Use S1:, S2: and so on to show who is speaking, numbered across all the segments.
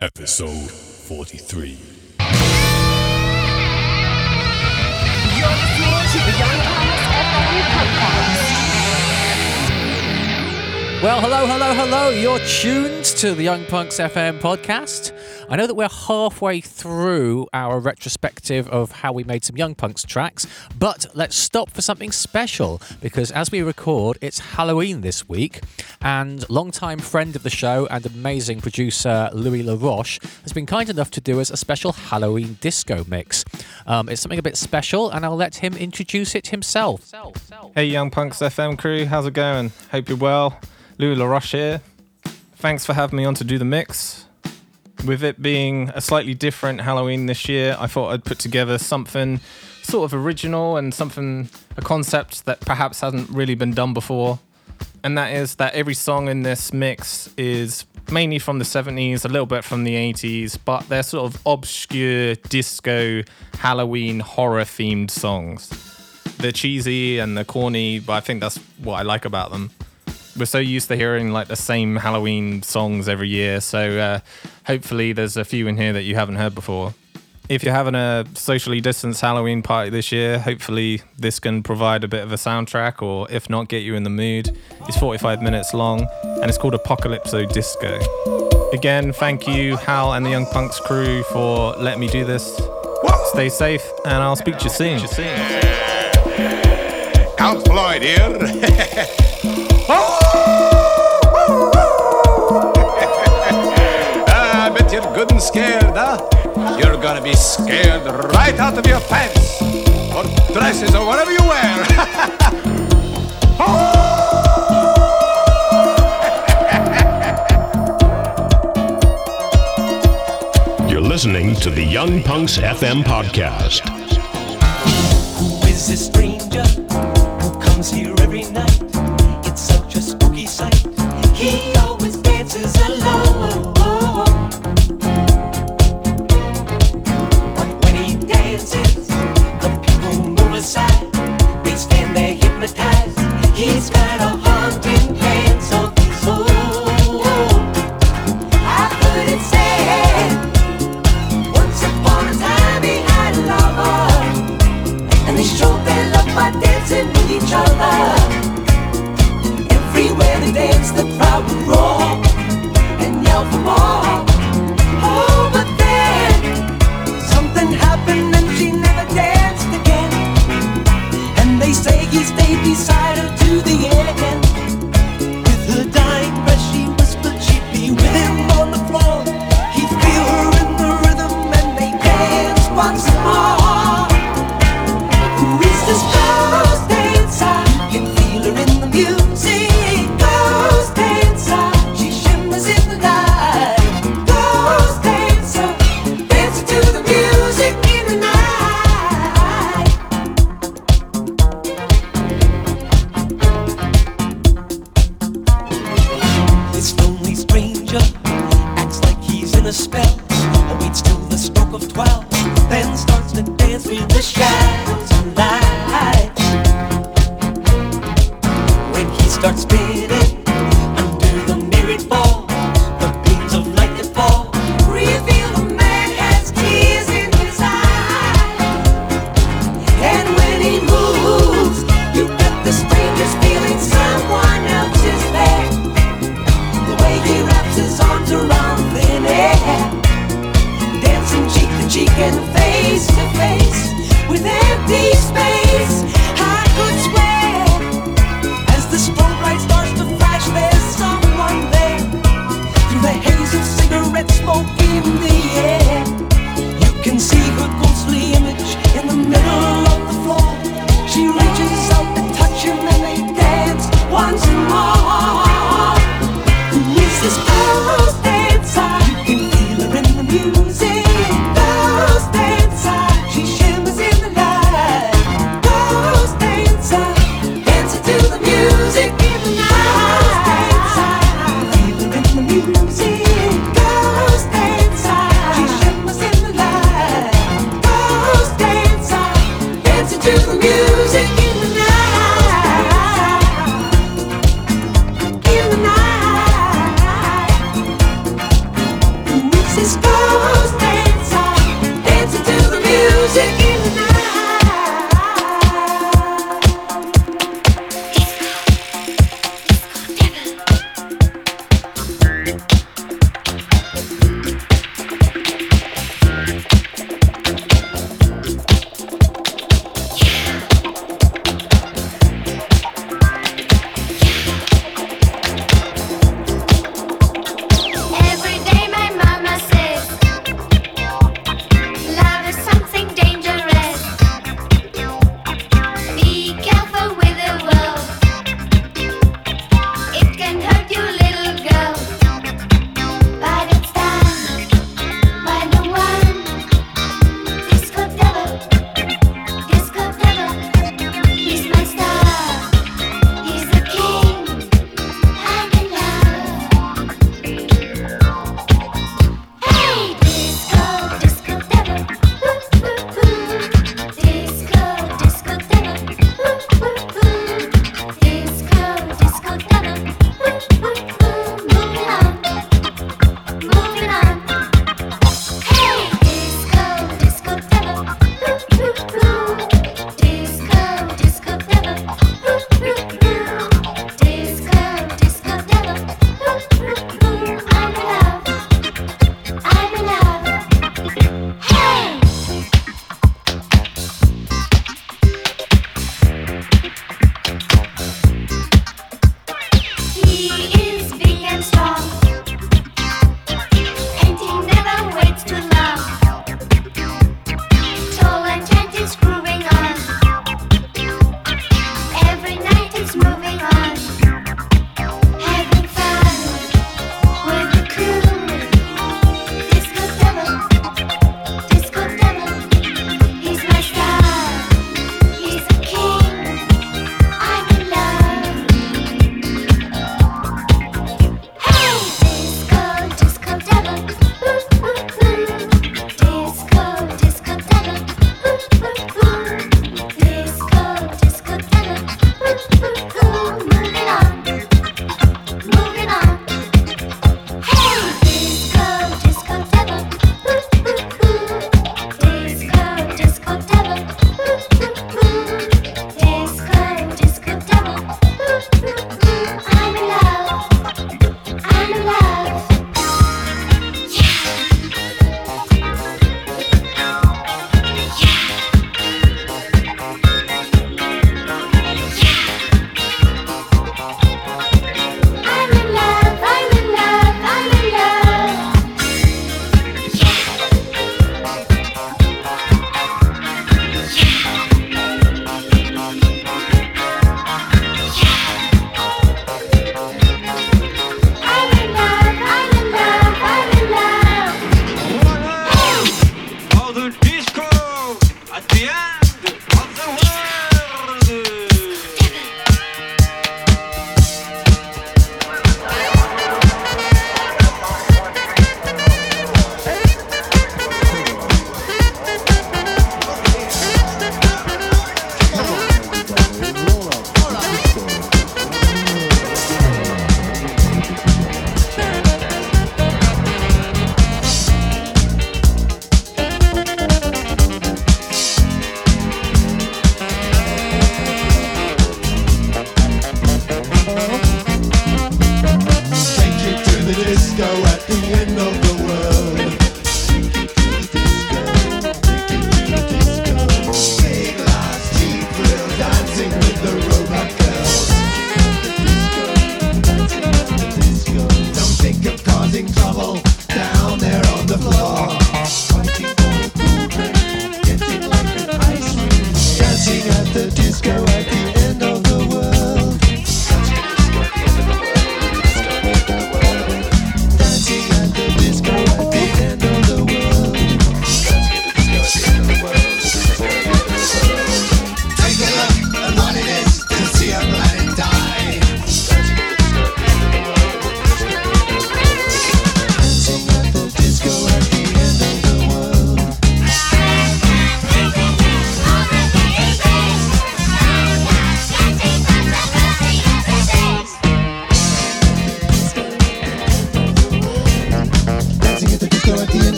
S1: Episode 43.
S2: You're listening to the Young Punks FM podcast.
S3: Well, hello, hello, hello. You're tuned to the Young Punks FM podcast. I know that we're halfway through our retrospective of how we made some Young Punks tracks, but let's stop for something special because as we record, it's Halloween this week, and longtime friend of the show and amazing producer Louis La Roche has been kind enough to do us a special Halloween disco mix. Um, it's something a bit special, and I'll let him introduce it himself.
S4: Hey, Young Punks FM crew, how's it going? Hope you're well. Louis La Roche here. Thanks for having me on to do the mix. With it being a slightly different Halloween this year, I thought I'd put together something sort of original and something, a concept that perhaps hasn't really been done before. And that is that every song in this mix is mainly from the 70s, a little bit from the 80s, but they're sort of obscure disco, Halloween, horror themed songs. They're cheesy and they're corny, but I think that's what I like about them we're so used to hearing like the same Halloween songs every year. So uh, hopefully there's a few in here that you haven't heard before. If you're having a socially distanced Halloween party this year, hopefully this can provide a bit of a soundtrack, or if not, get you in the mood. It's 45 minutes long, and it's called Apocalypso Disco. Again, thank you, Hal and the Young Punks crew, for letting me do this. Stay safe, and I'll speak to you soon.
S5: Count Floyd here. I bet you're good and scared, huh? You're gonna be scared right out of your pants, or dresses, or whatever you wear.
S1: You're listening to the Young Punks FM podcast.
S6: Who is this stranger who comes here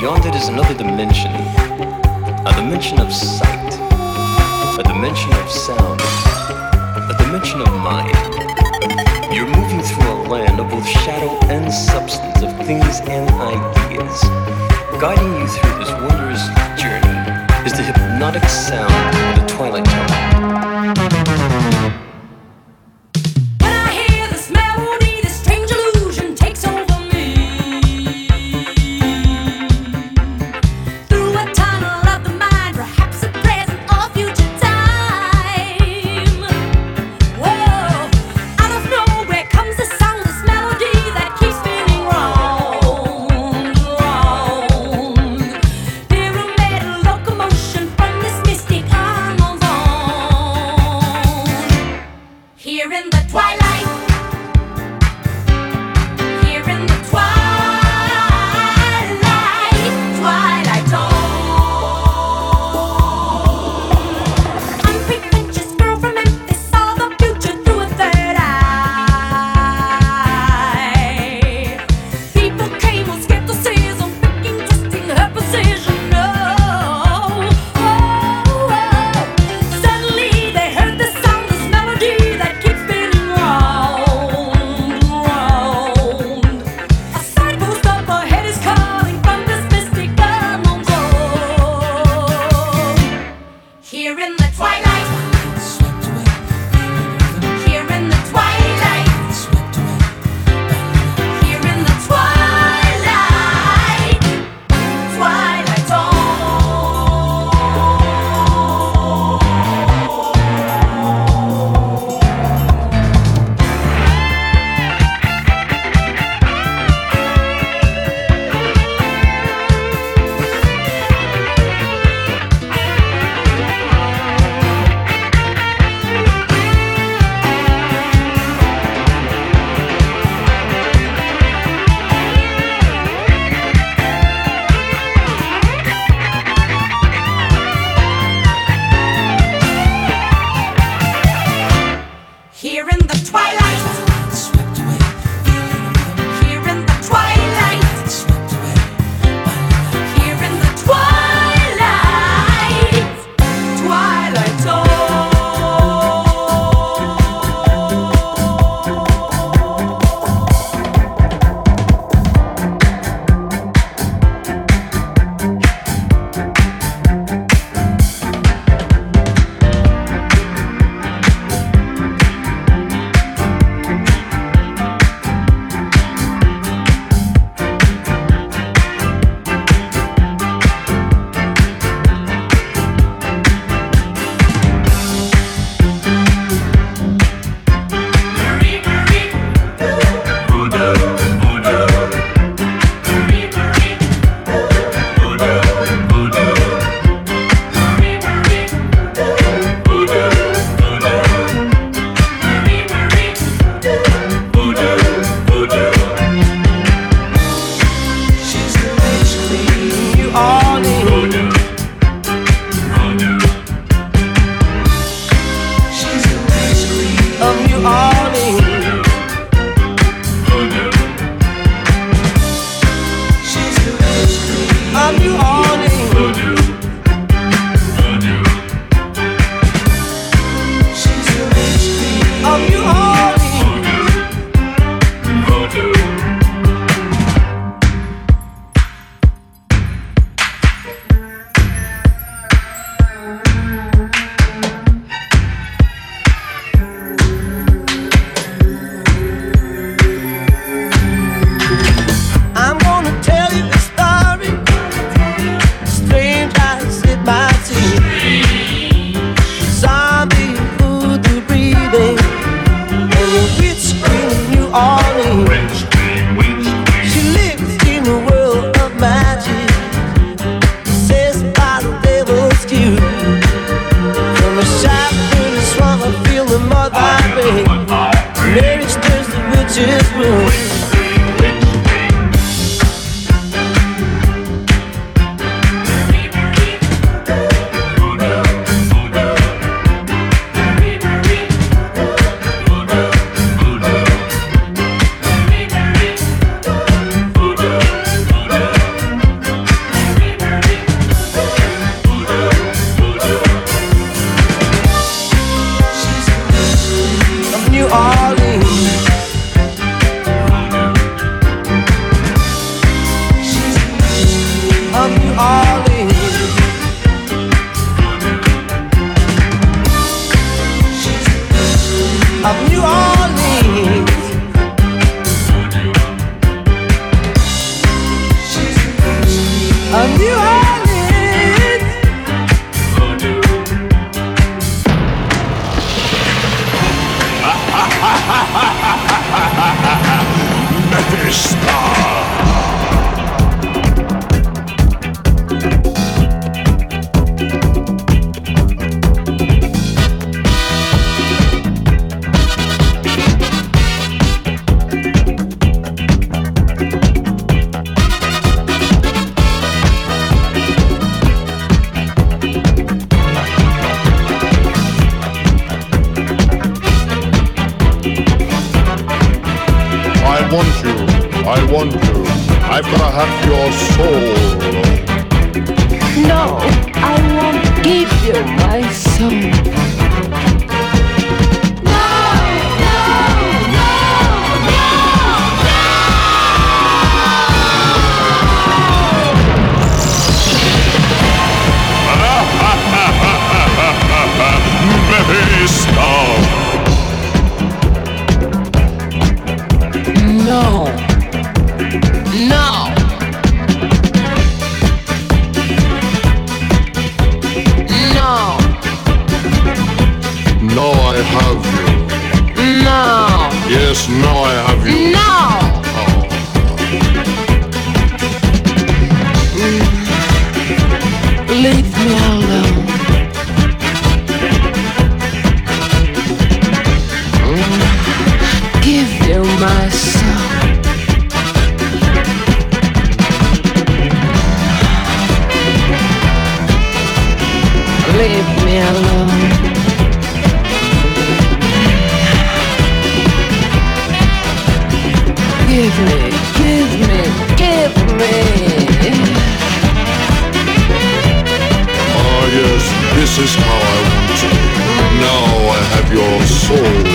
S6: Yonder is
S7: another dimension, a dimension of sight, a dimension of sound, a dimension of mind. You're moving through a land of both shadow and substance, of things and ideas. Guiding you through this wondrous journey is the hypnotic sound of the twilight
S8: zone. I
S9: want you. I'm gonna have
S2: your soul.
S9: No, I won't
S2: give you my soul.
S9: No. Soul.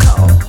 S10: call.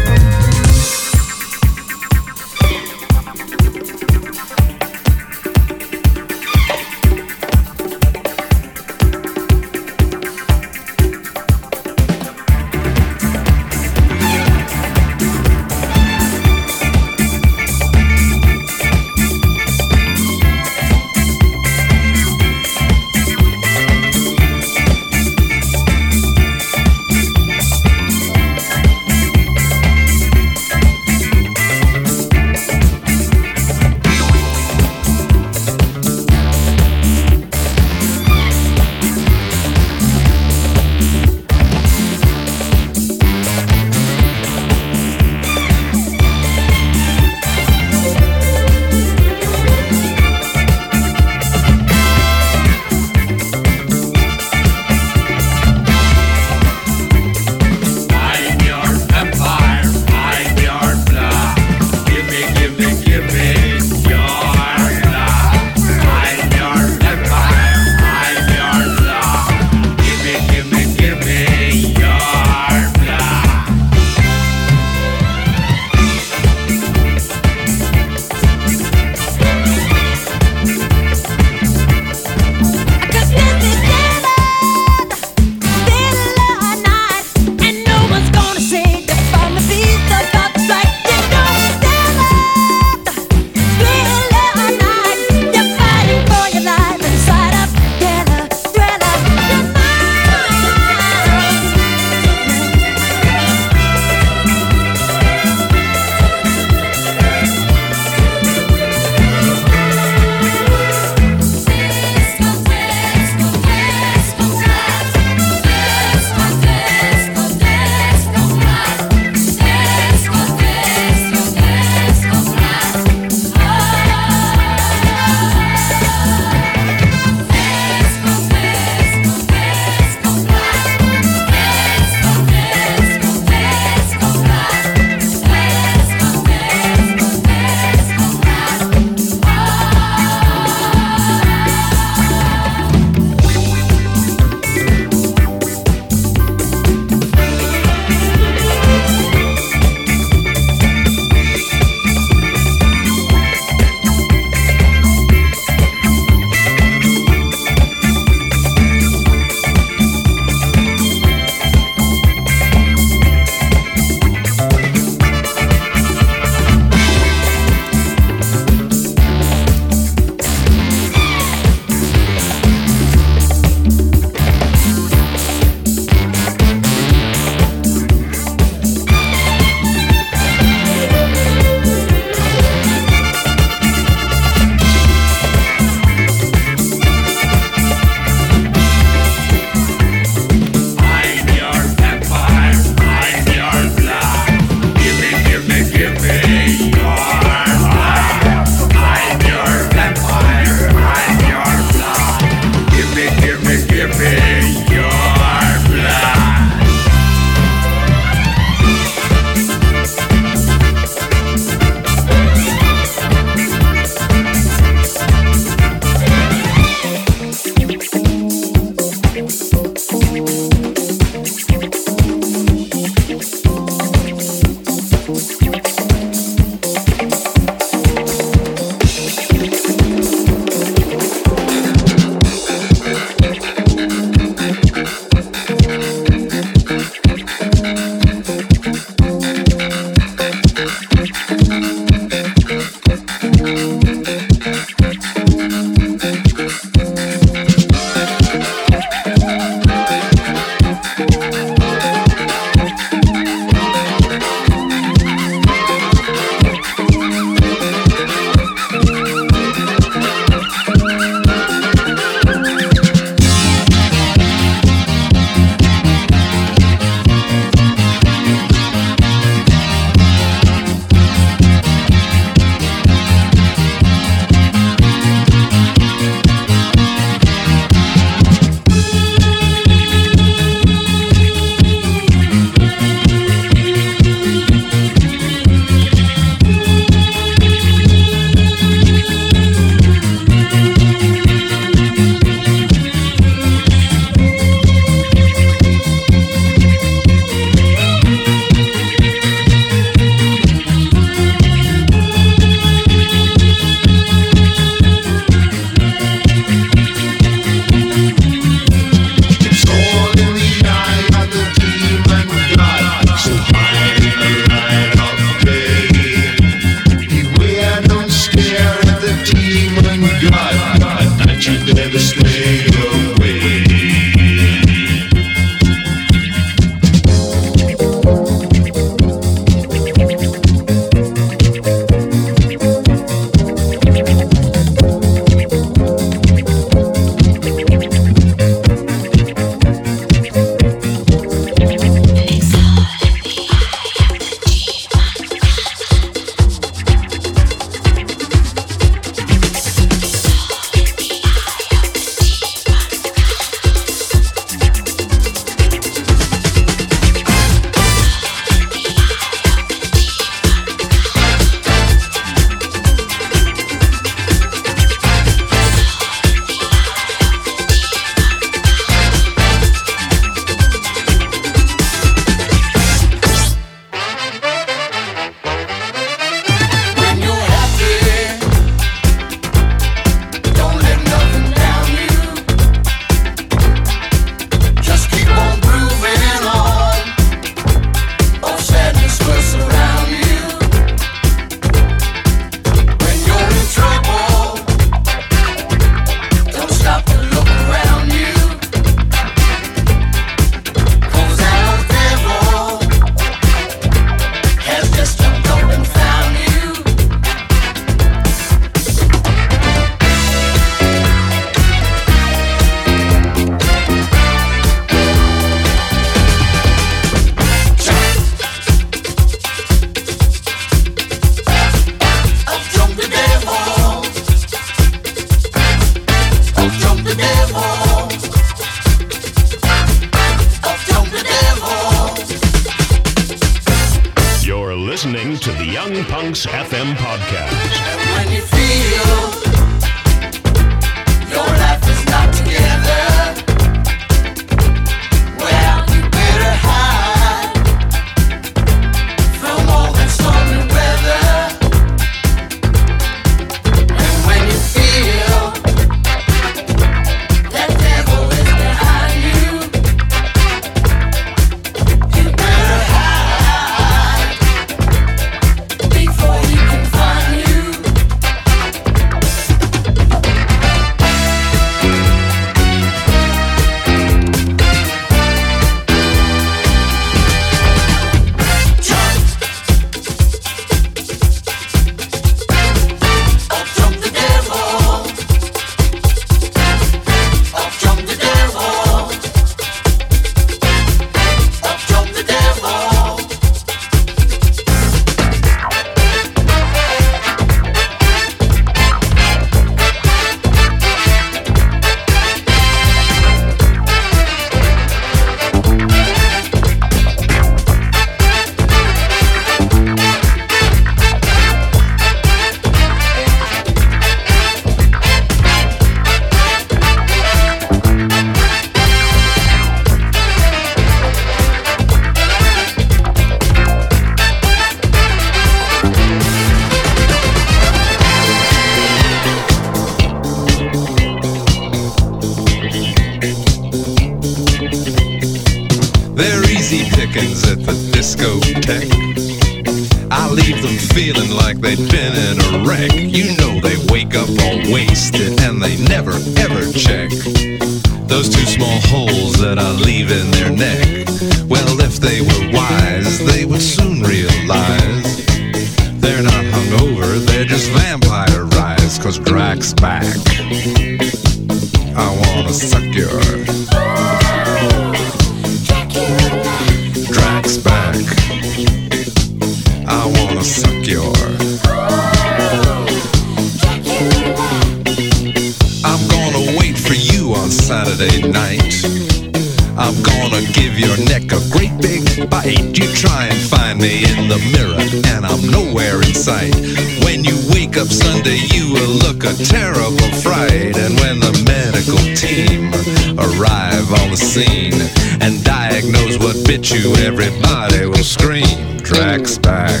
S10: tracks back.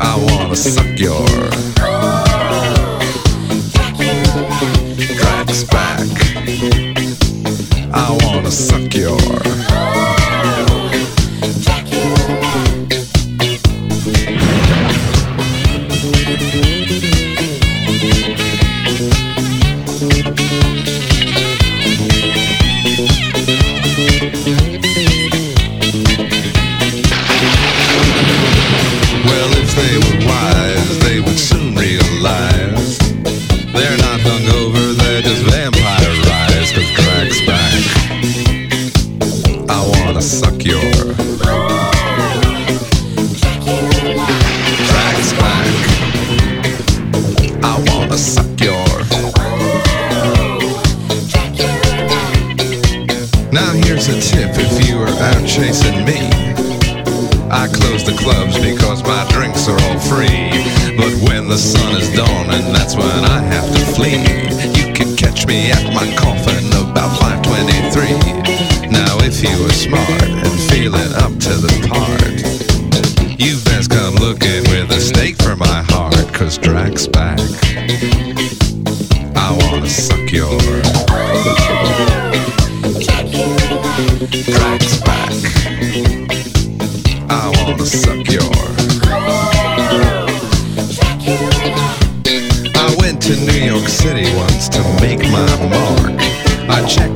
S10: I wanna suck your.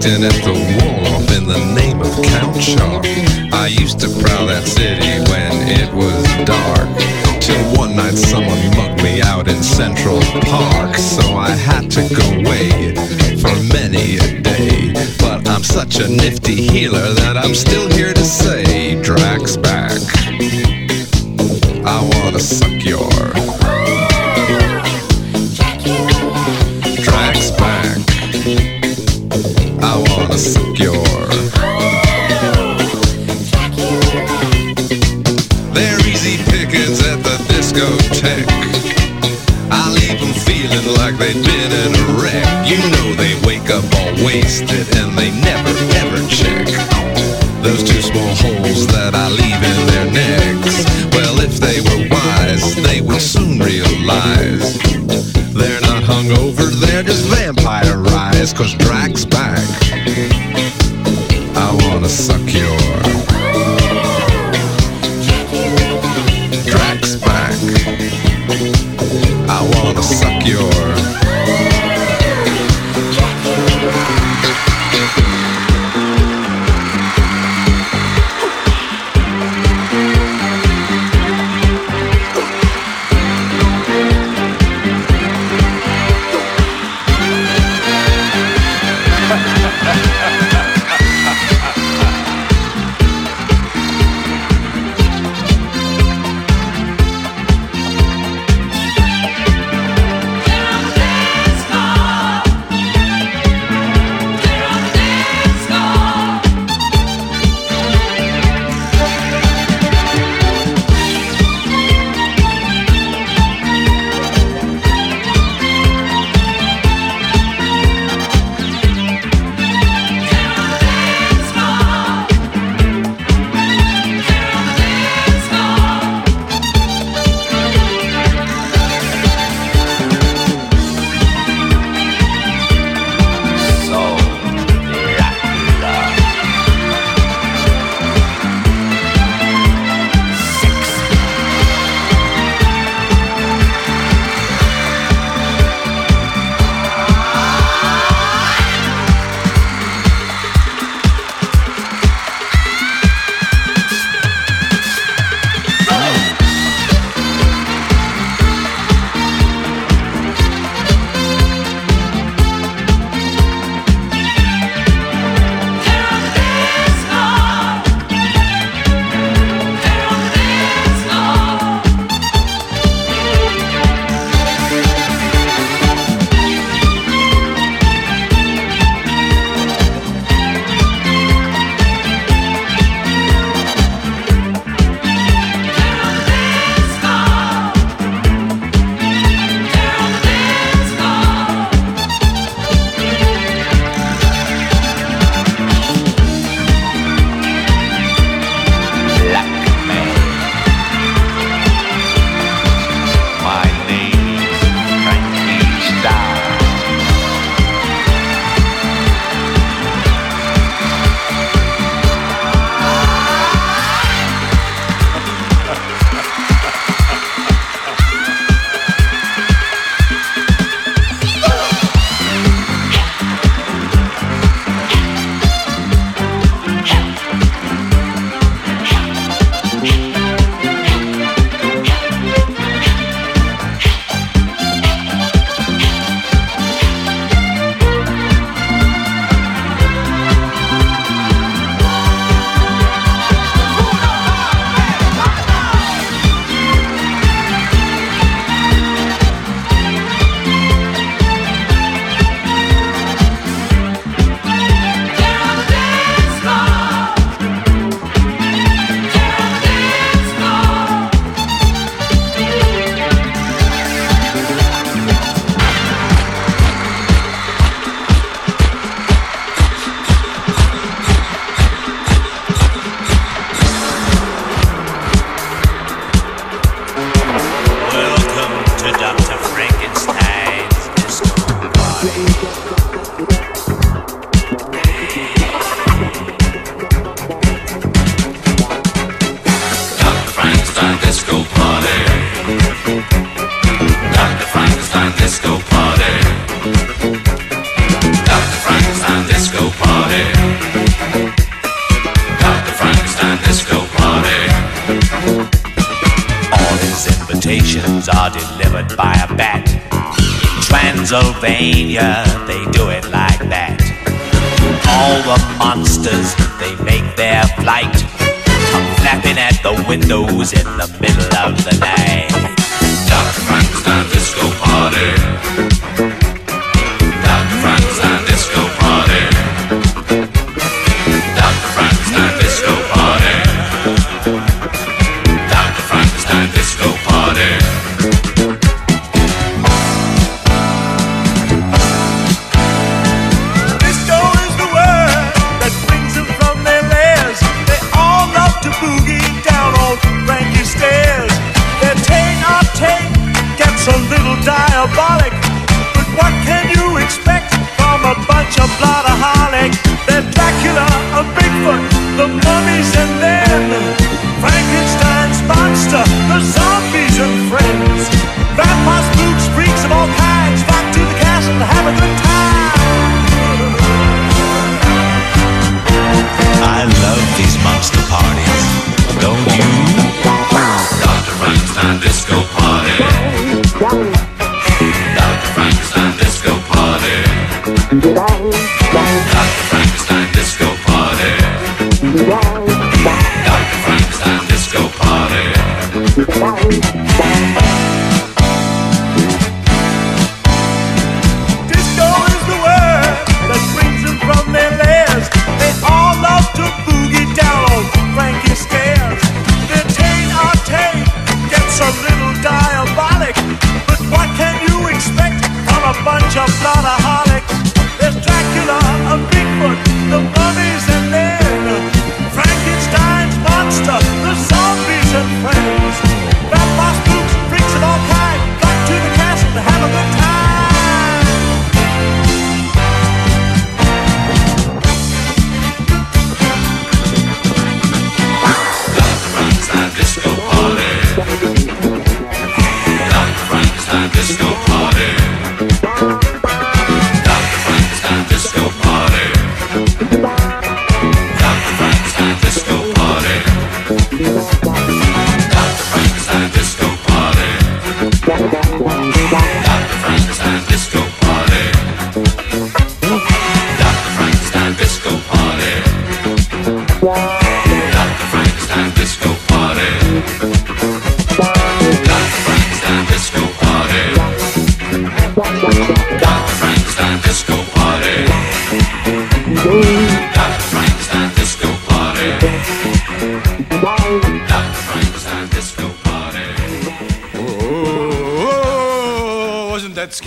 S10: painting at the wall off in the name of Count Shark. I used to prowl that city when it was dark. Till one night someone mugged me out in Central Park. So I had to go away for many a day. But I'm such a nifty healer that I'm still here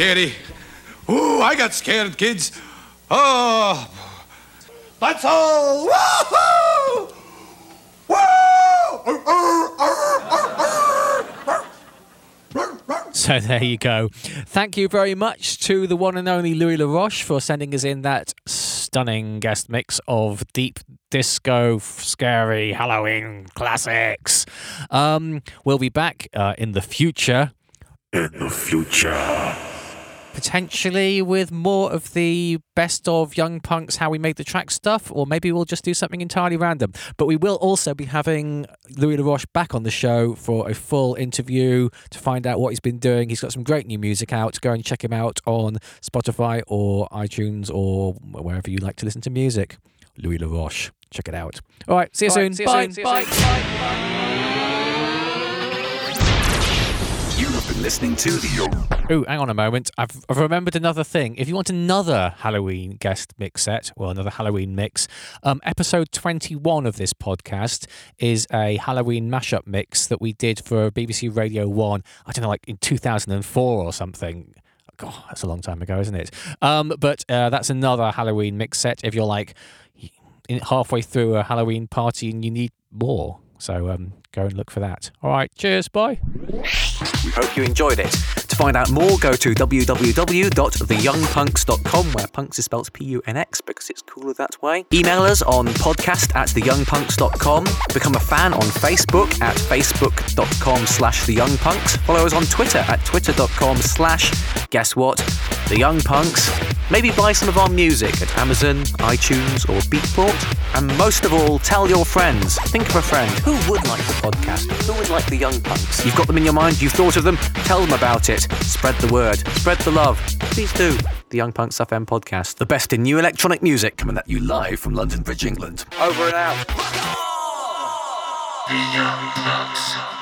S5: wasn't scary? Oh, I got scared, kids. Oh, that's all. Woohoo!
S3: So there you go. Thank you very much to the one and only Louis La Roche for sending us in that stunning guest mix of deep disco, f- scary Halloween classics. Um, we'll be back uh, in the future. In the future. Potentially with more of the best of Young Punks, how we made the track stuff, or maybe we'll just do something entirely random. But we will also be having Louis La Roche back on the show for a full interview to find out what he's been doing. He's got some great new music out. Go and check him out on Spotify or iTunes or wherever you like to listen to music. Louis La Roche. Check it out. All right, see you
S2: All
S3: soon.
S2: right, see you
S3: Bye.
S2: soon, see you
S3: Bye.
S11: Listening to the
S3: Ooh, hang on a moment. I've, I've remembered another thing. If you want another Halloween guest mix set, well, another Halloween mix, um, episode 21 of this podcast is a Halloween mashup mix that we did for BBC Radio 1, I don't know, like in 2004 or something. God, that's a long time ago, isn't it? Um, but uh, that's another Halloween mix set if you're like halfway through a Halloween party and you need more. So um, go and look for that. All right, cheers, bye.
S12: Hope you enjoyed it. Find out more, go to www.theyoungpunx.com, where punks is spelled P U N X because it's cooler that way. Email us on podcast at theyoungpunx.com. Become a fan on Facebook at facebook.com slash theyoungpunks. Follow us on Twitter at twitter.com slash, guess what, The Young Punks. Maybe buy some of our music at Amazon, iTunes, or Beatport. And most of all, tell your friends. Think of a friend. Who would like the podcast? Who would like the Young Punks? You've got them in your mind, you've thought of them, tell them about it. Spread the word, spread the love. Please do. The Young Punks FM podcast, the best in new electronic music.
S11: coming at you live from London Bridge, England.
S12: Over and out.
S13: The Young Bucks.